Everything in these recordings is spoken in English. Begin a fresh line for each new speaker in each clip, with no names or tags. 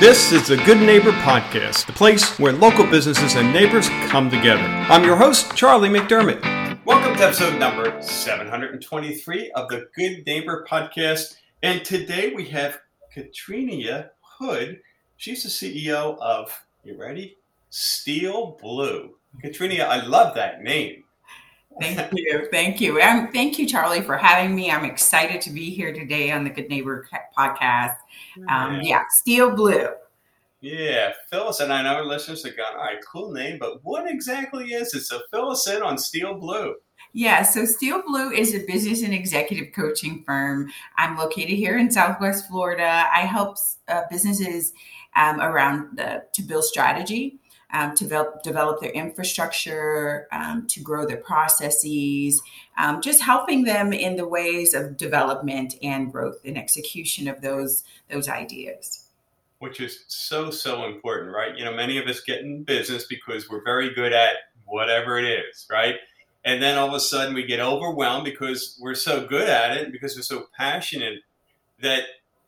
This is the Good Neighbor Podcast, the place where local businesses and neighbors come together. I'm your host, Charlie McDermott. Welcome to episode number 723 of the Good Neighbor Podcast. And today we have Katrina Hood. She's the CEO of, you ready? Steel Bleu. Katrina, I love that name.
Thank you. Thank you. And thank you, Charlie, for having me. I'm excited to be here today on the Good Neighbor podcast. Um, yeah, Steel Bleu.
Yeah, Phyllis, and I know our listeners have going, all right, cool name, but what exactly is it? So fill us in on Steel Bleu.
Yeah, so Steel Bleu is a business and executive coaching firm. I'm located here in Southwest Florida. I help uh, businesses um, around the, to build strategy um, to develop, develop their infrastructure, um, to grow their processes, um, just helping them in the ways of development and growth and execution of those those ideas.
Which is so so important, right? You know, many of us get in business because we're very good at whatever it is, right? And then all of a sudden we get overwhelmed because we're so good at it, because we're so passionate that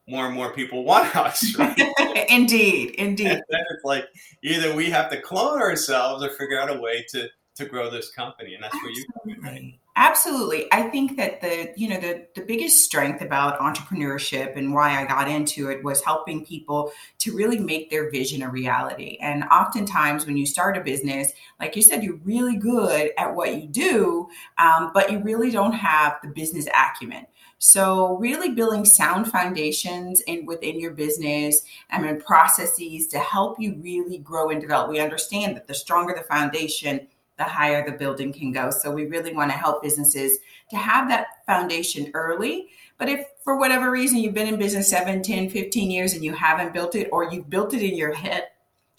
more and more people want us, right?
indeed, indeed. And
then it's like either we have to clone ourselves or figure out a way to to grow this company, and that's Absolutely. where you come in, right?
Absolutely. I think that the, you know, the the biggest strength about entrepreneurship and why I got into it was helping people to really make their vision a reality. And oftentimes when you start a business, like you said, you're really good at what you do, um, but you really don't have the business acumen. So really building sound foundations in within your business and in processes to help you really grow and develop. We understand that the stronger the foundation, the higher the building can go. So we really want to help businesses to have that foundation early. But if for whatever reason you've been in business 7, 10, 15 years and you haven't built it or you've built it in your head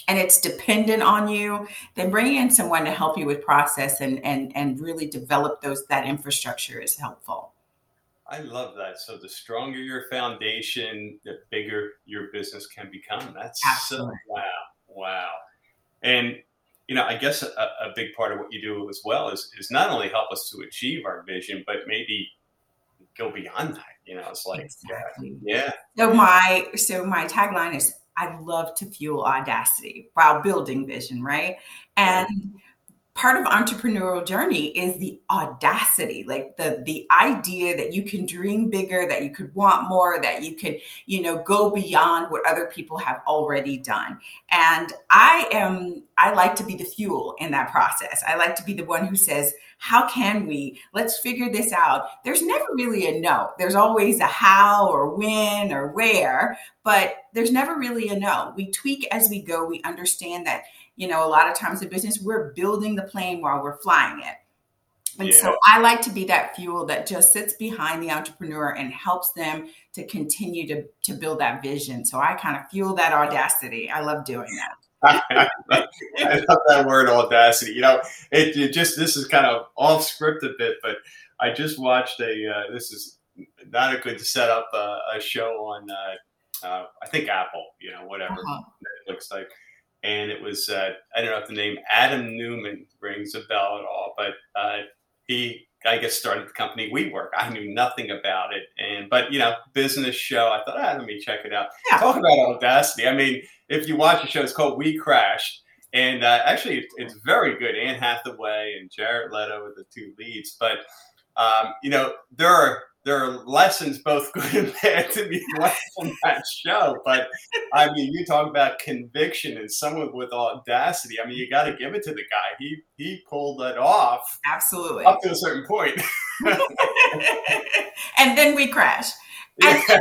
and it's dependent on you, then bringing in someone to help you with process and and and really develop those that infrastructure is helpful.
I love that. So the stronger your foundation, the bigger your business can become. That's Absolutely. so wow, wow. And you know, I guess a, a, big part of what you do as well is is not only help us to achieve our vision, but maybe go beyond that. You know, it's like exactly. yeah.
So my so my tagline is I love to fuel audacity while building vision, right? And right part of entrepreneurial journey is the audacity like the the idea that you can dream bigger that you could want more that you could you know go beyond what other people have already done. And i am i like to be the fuel in that process. I like to be the one who says how can we? Let's figure this out. There's never really a no. There's always a how or when or where but there's never really a no. We tweak as we go. We understand that you know, a lot of times in business, we're building the plane while we're flying it. And yeah. so I like to be that fuel that just sits behind the entrepreneur and helps them to continue to, to build that vision. So I kind of fuel that audacity. I love doing that.
I love that word audacity. You know, it, it, just this is kind of off script a bit, but I just watched a. Uh, this is not a good to set up a, a show on. Uh, uh, I think Apple. You know, whatever uh-huh. it looks like and it was uh, I don't know if the name Adam Neumann rings a bell at all, but uh, he I guess started the company WeWork. I knew nothing about it, and but you know, business show. I thought, ah, let me check it out. Yeah. Talk about audacity. I mean, if you watch the show, it's called We Crashed, and uh, actually, it's very good. Anne Hathaway and Jared Leto are the two leads, but um, you know, there are there are lessons, both good and bad, to be learned from that show. But I mean, you talk about conviction and someone with audacity. I mean, you got to give it to the guy. He he pulled it off.
Absolutely.
Up to a certain point.
and then we crash. And yeah.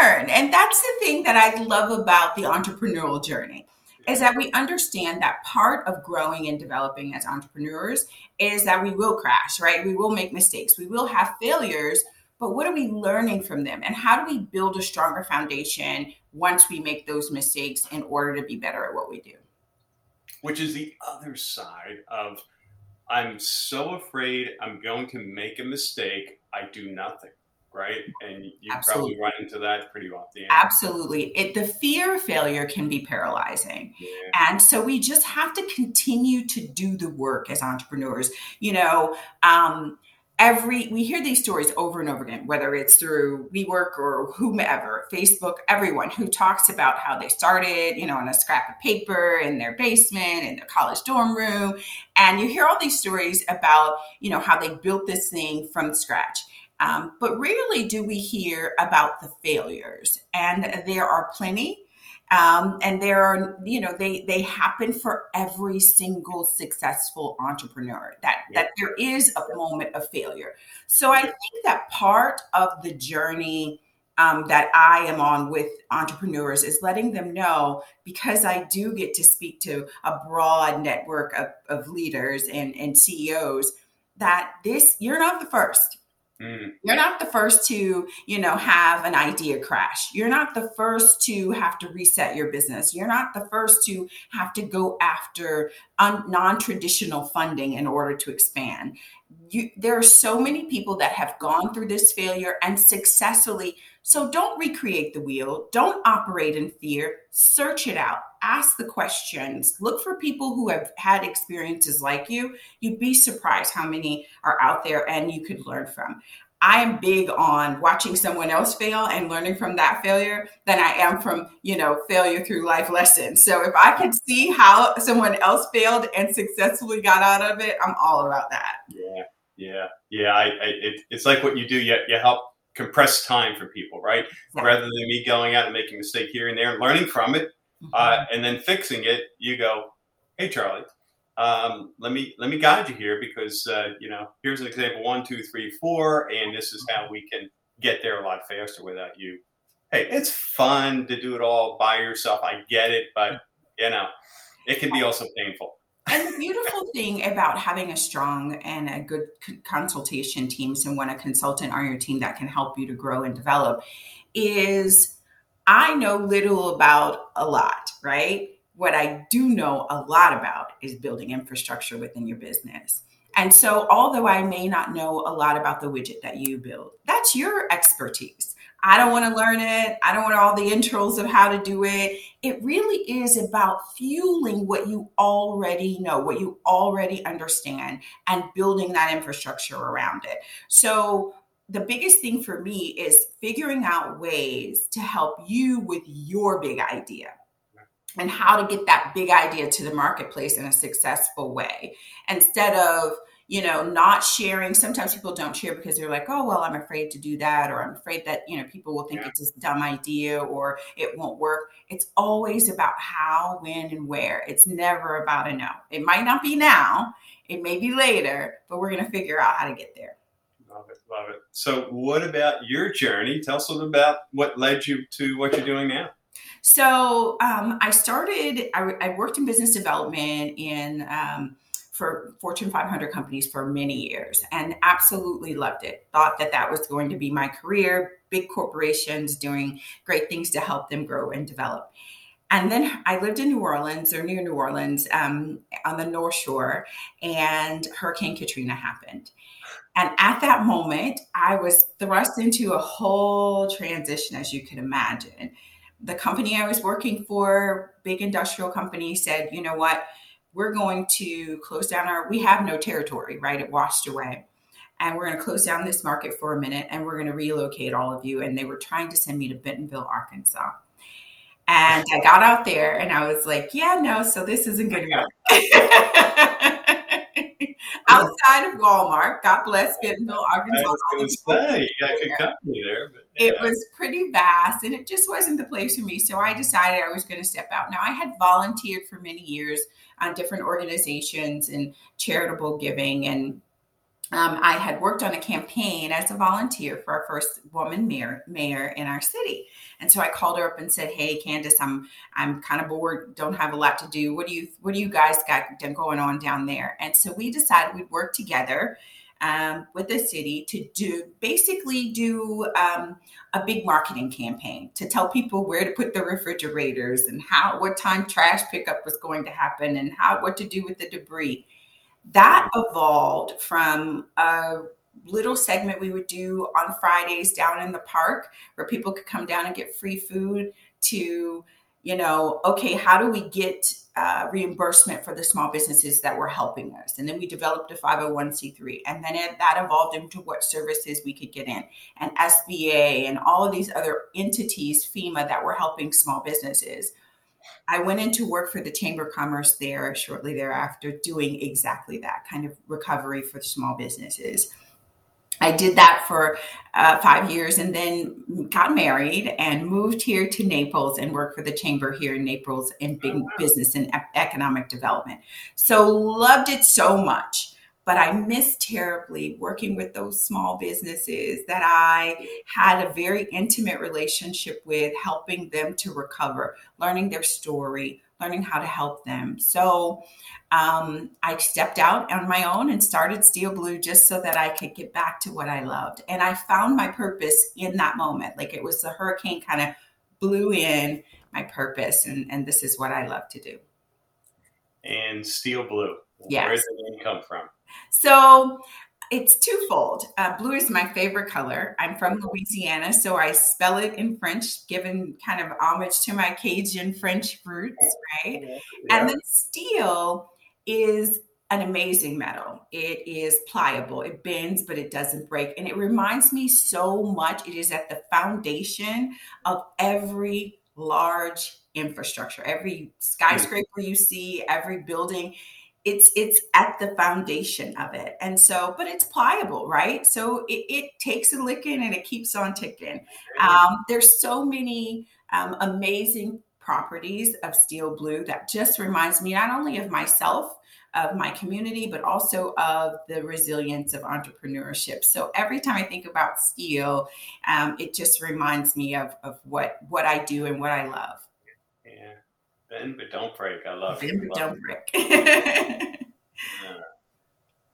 learn. And that's the thing that I love about the entrepreneurial journey is that we understand that part of growing and developing as entrepreneurs is that we will crash, right? We will make mistakes. We will have failures, but what are we learning from them? And how do we build a stronger foundation once we make those mistakes in order to be better at what we do?
Which is the other side of I'm so afraid I'm going to make a mistake, I do nothing. Right. And you Absolutely. probably run into that pretty often.
Absolutely. It, the fear of failure can be paralyzing. Yeah. And so we just have to continue to do the work as entrepreneurs. You know, um, every we hear these stories over and over again whether it's through WeWork or whomever facebook everyone who talks about how they started you know on a scrap of paper in their basement in their college dorm room. And you hear all these stories about you know how they built this thing from scratch. Um, but rarely do we hear about the failures. And there are plenty um, and there are you know they they happen for every single successful entrepreneur that yeah. that there is a moment of failure so i think that part of the journey um, that i am on with entrepreneurs is letting them know because i do get to speak to a broad network of, of leaders and, and ceos that this you're not the first Mm. You're not the first to, you know, have an idea crash. You're not the first to have to reset your business. You're not the first to have to go after un- non-traditional funding in order to expand. You, there are so many people that have gone through this failure and successfully so don't recreate the wheel. Don't operate in fear. Search it out. Ask the questions. Look for people who have had experiences like you. You'd be surprised how many are out there and you could learn from. I am big on watching someone else fail and learning from that failure than I am from, you know, failure through life lessons. So if I could see how someone else failed and successfully got out of it, I'm all about that.
Yeah. Yeah. Yeah. I, I it, it's like what you do. You, you help compress time for people, right? Yeah. Rather than me going out and making a mistake here and there and learning from it, mm-hmm. uh, and then fixing it, you go, "Hey, Charlie, um, let me let me guide you here because uh, you know here's an example one, two, three, four, and this is how we can get there a lot faster without you." Hey, it's fun to do it all by yourself. I get it, but you know, it can be also painful.
And the beautiful thing about having a strong and a good consultation team, someone, a consultant on your team that can help you to grow and develop, is I know little about a lot, right? What I do know a lot about is building infrastructure within your business. And so, although I may not know a lot about the widget that you build, that's your expertise. I don't want to learn it. I don't want all the intros of how to do it. It really is about fueling what you already know, what you already understand, and building that infrastructure around it. So, the biggest thing for me is figuring out ways to help you with your big idea and how to get that big idea to the marketplace in a successful way instead of you know, not sharing. Sometimes people don't share because they're like, oh, well, I'm afraid to do that, or I'm afraid that, you know, people will think yeah. it's a dumb idea or it won't work. It's always about how, when, and where. It's never about a no. It might not be now, it may be later, but we're going to figure out how to get there.
Love it. Love it. So, what about your journey? Tell us a little about what led you to what you're doing now.
So, um, I started, I, I, worked in business development in, um, for Fortune 500 companies for many years and absolutely loved it. Thought that that was going to be my career, big corporations doing great things to help them grow and develop. And then I lived in New Orleans or near New Orleans um, on the North Shore, and Hurricane Katrina happened. And at that moment, I was thrust into a whole transition, as you can imagine. The company I was working for, big industrial company, said, you know what? We're going to close down our, we have no territory, right? It washed away. And we're going to close down this market for a minute and we're going to relocate all of you. And they were trying to send me to Bentonville, Arkansas. And I got out there and I was like, yeah, no, so this isn't going to work. outside of Walmart. God bless Bentonville, Arkansas. I
was say, you got a good company there. But,
yeah. It was pretty vast and it just wasn't the place for me. So I decided I was going to step out. Now, I had volunteered for many years on different organizations and charitable giving and um, I had worked on a campaign as a volunteer for our first woman mayor, mayor in our city. And so I called her up and said, "Hey, Candace, I'm I'm kind of bored. Don't have a lot to do. What do you What do you guys got going on down there?" And so we decided we'd work together um, with the city to do basically do um, a big marketing campaign to tell people where to put the refrigerators and how what time trash pickup was going to happen and how what to do with the debris that evolved from a little segment we would do on Fridays down in the park where people could come down and get free food to you know, okay, how do we get uh, reimbursement for the small businesses that were helping us? And then we developed a 501c3. And then it, that evolved into what services we could get in, and SBA, and all of these other entities, FEMA, that were helping small businesses. I went into work for the Chamber of Commerce there shortly thereafter, doing exactly that kind of recovery for small businesses. I did that for uh, five years and then got married and moved here to Naples and worked for the chamber here in Naples in big oh, business and economic development. So loved it so much. But I missed terribly working with those small businesses that I had a very intimate relationship with, helping them to recover, learning their story, learning how to help them. So um, I stepped out on my own and started Steel Bleu just so that I could get back to what I loved. And I found my purpose in that moment. Like it was the hurricane kind of blew in my purpose, and, and this is what I love to do.
And Steel Bleu. Yes. Where did the name come from?
So it's twofold. Uh, blue is my favorite color. I'm from Louisiana, so I spell it in French, given kind of homage to my Cajun French roots, right? Yeah. And then steel is an amazing metal. It is pliable, it bends, but it doesn't break. And it reminds me so much, it is at the foundation of every large infrastructure, every skyscraper you see, every building it's it's at the foundation of it. And so but it's pliable right? So it, it takes a licking and it keeps on ticking. Um, there's so many um, amazing properties of steel blue that just reminds me not only of myself of my community but also of the resilience of entrepreneurship. So every time i think about steel um, it just reminds me of, of what what i do and what i love
Bend but don't break. I love
Bend
it.
but don't break.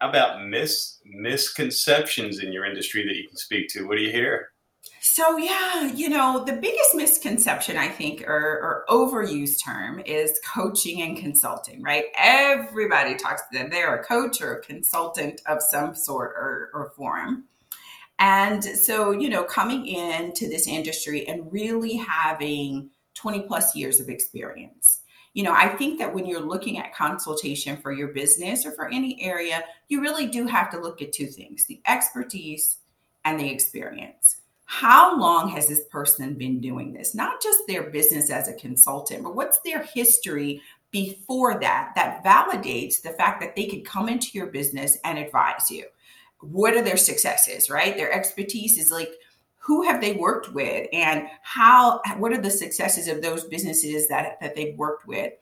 How about mis misconceptions in your industry that you can speak to? What do you hear?
So yeah, you know, the biggest misconception I think or, or, overused term is coaching and consulting, right? Everybody talks to them. They're a coach or a consultant of some sort or, or form. And so, you know, coming into this industry and really having 20 plus years of experience. You know, I think that when you're looking at consultation for your business or for any area, you really do have to look at two things the expertise and the experience. How long has this person been doing this? Not just their business as a consultant, but what's their history before that that validates the fact that they could come into your business and advise you? What are their successes, right? Their expertise is like, who have they worked with and how what are the successes of those businesses that that they've worked with?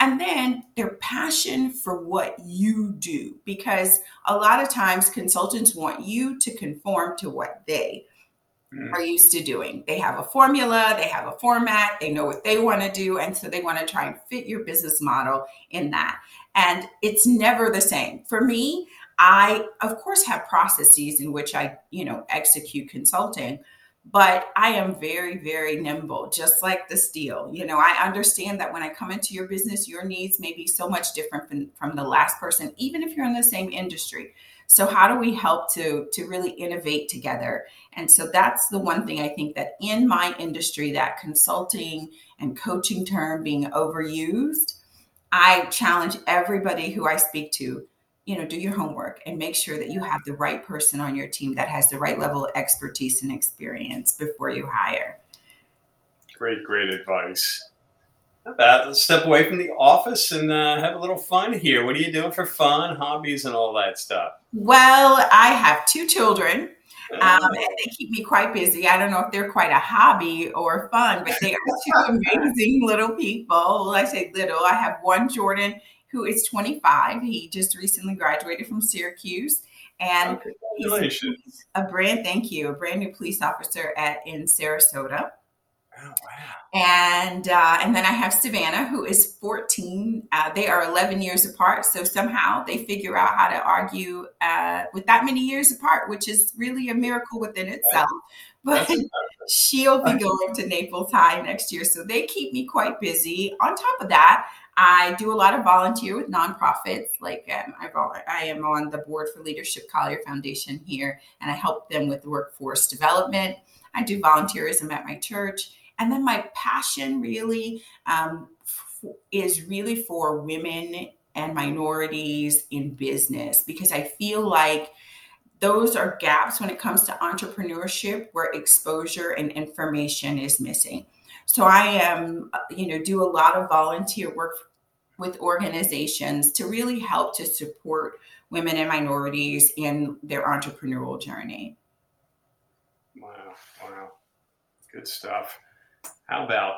And then their passion for what you do because a lot of times consultants want you to conform to what they mm. are used to doing. They have a formula they have a format they know what they want to do and so they want to try and fit your business model in that. And it's never the same. For me I, of course, have processes in which I, you know, execute consulting, but I am very, very nimble, just like the steel. You know, I understand that when I come into your business, your needs may be so much different from, from the last person, even if you're in the same industry. So how do we help to to really innovate together? And so that's the one thing I think that in my industry, that consulting and coaching term being overused, I challenge everybody who I speak to you know, do your homework and make sure that you have the right person on your team that has the right level of expertise and experience before you hire.
Great, great advice. About let's step away from the office and uh, have a little fun here. What are you doing for fun, hobbies, and all that stuff?
Well, I have two children. Um, and they keep me quite busy. I don't know if they're quite a hobby or fun, but they are two amazing little people. Well, I say little. I have one Jordan who is 25. He just recently graduated from Syracuse. And he's a brand, thank you, a brand new police officer at in Sarasota. Oh, wow. And uh, and then I have Savannah, who is 14. Uh, they are 11 years apart, so somehow they figure out how to argue uh, with that many years apart, which is really a miracle within itself. But she'll be going to Naples High next year, so they keep me quite busy. On top of that, I do a lot of volunteer with nonprofits. Like um, I am on the board for Leadership Collier Foundation here, and I help them with workforce development. I do volunteerism at my church, And then my passion really um, f- is really for women and minorities in business because I feel like those are gaps when it comes to entrepreneurship where exposure and information is missing. So I am, you know, do a lot of volunteer work with organizations to really help to support women and minorities in their entrepreneurial journey.
Wow, wow. Good stuff. How about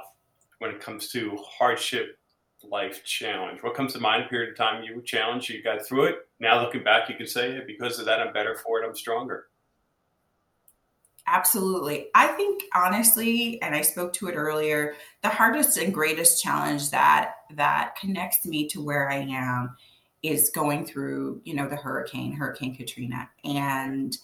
when it comes to hardship life challenge? What comes to mind? A period of time you were challenged, you got through it. Now looking back, you can say, because of that, I'm better for it. I'm stronger.
Absolutely. I think honestly, and I spoke to it earlier, the hardest and greatest challenge that that connects me to where I am is going through, you know, the hurricane, Hurricane Katrina. And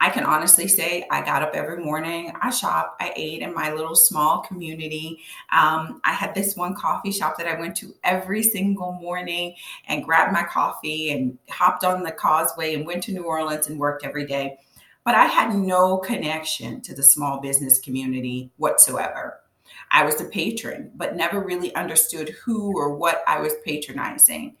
I can honestly say I got up every morning, I shop, I ate in my little small community. Um, I had this one coffee shop that I went to every single morning and grabbed my coffee and hopped on the causeway and went to New Orleans and worked every day. But I had no connection to the small business community whatsoever. I was a patron, but never really understood who or what I was patronizing.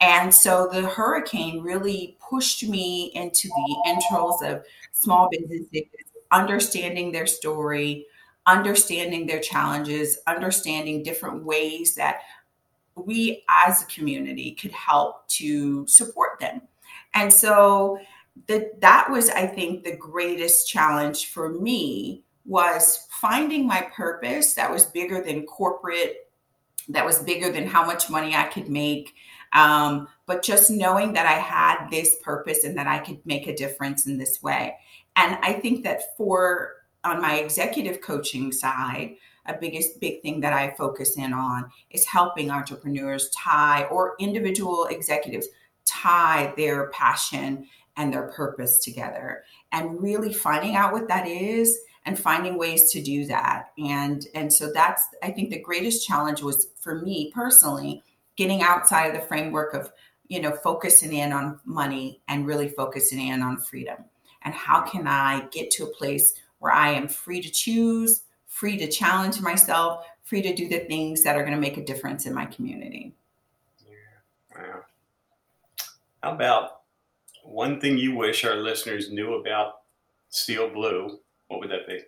And so the hurricane really pushed me into the entrails of small businesses, understanding their story, understanding their challenges, understanding different ways that we as a community could help to support them. And so that that was I think the greatest challenge for me was finding my purpose that was bigger than corporate that was bigger than how much money I could make um, but just knowing that I had this purpose and that I could make a difference in this way. And I think that for on my executive coaching side, a biggest big thing that I focus in on is helping entrepreneurs tie or individual executives tie their passion and their purpose together. And really finding out what that is and finding ways to do that. And and so that's i think the greatest challenge was for me personally getting outside of the framework of you know focusing in on money and really focusing in on freedom. And how can i get to a place where i am free to choose free to challenge myself free to do the things that are going to make a difference in my community?
Yeah. Wow. How about one thing you wish our listeners knew about steel bleu what would that be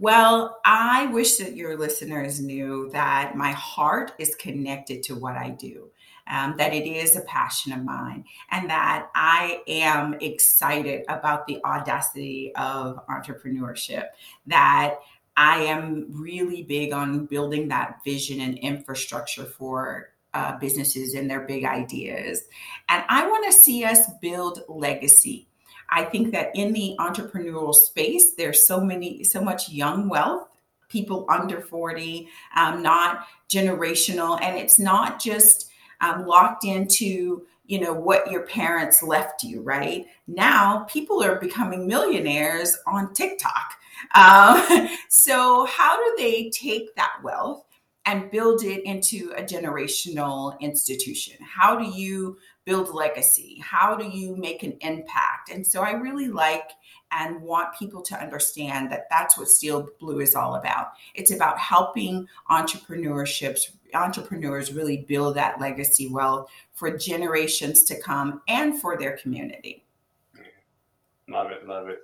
well, I wish that your listeners knew that my heart is connected to what I do. Um, that it is a passion of mine, and that I am excited about the audacity of entrepreneurship. That I am really big on building that vision and infrastructure for uh, businesses and their big ideas. And I want to see us build legacy I think that in the entrepreneurial space, there's so many, so much young wealth, people under 40, um, not generational. And it's not just um, locked into, you know, what your parents left you, right? Now people are becoming millionaires on TikTok. Um, so, how do they take that wealth and build it into a generational institution? How do you build legacy? How do you make an impact? And so I really like and want people to understand that that's what Steel Bleu is all about. It's about helping entrepreneurships entrepreneurs really build that legacy wealth for generations to come and for their community.
Love it, love it.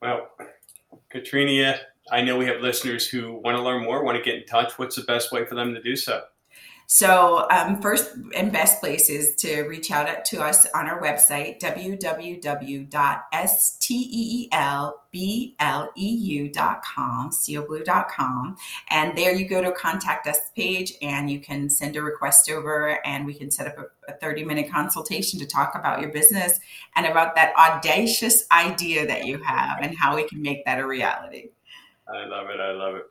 Well, Katrina, I know we have listeners who want to learn more, want to get in touch. What's the best way for them to do so?
So, um, first and best place is to reach out to us on our website, www.steelbleu.com, steelblue.com. And there you go to contact us page and you can send a request over and we can set up a, a 30 minute consultation to talk about your business and about that audacious idea that you have and how we can make that a reality.
I love it. I love it.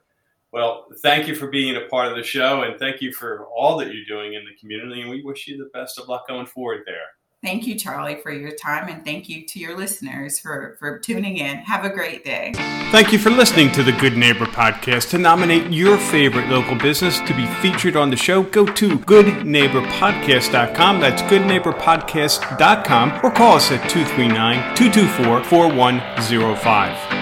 Well, thank you for being a part of the show and thank you for all that you're doing in the community. And we wish you the best of luck going forward there.
Thank you, Charlie, for your time, and thank you to your listeners for, for tuning in. Have a great day.
Thank you for listening to the Good Neighbor Podcast. To nominate your favorite local business to be featured on the show, go to goodneighborpodcast.com. That's goodneighborpodcast.com or call us at 239 224 4105.